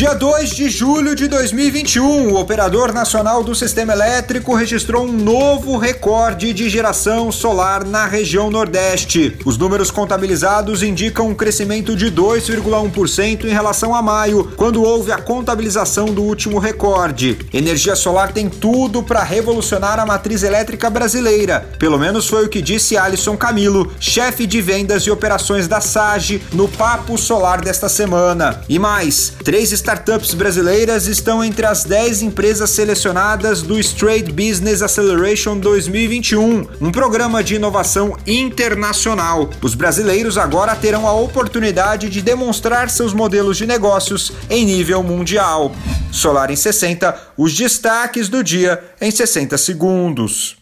Dia 2 de julho de 2021, o Operador Nacional do Sistema Elétrico registrou um novo recorde de geração solar na região Nordeste. Os números contabilizados indicam um crescimento de 2,1% em relação a maio, quando houve a contabilização do último recorde. Energia solar tem tudo para revolucionar a matriz elétrica brasileira. Pelo menos foi o que disse Alisson Camilo, chefe de vendas e operações da SAGE, no Papo Solar desta semana. E mais, três startups brasileiras estão entre as 10 empresas selecionadas do Straight Business Acceleration 2021, um programa de inovação internacional. Os brasileiros agora terão a oportunidade de demonstrar seus modelos de negócios em nível mundial. Solar em 60, os destaques do dia em 60 segundos.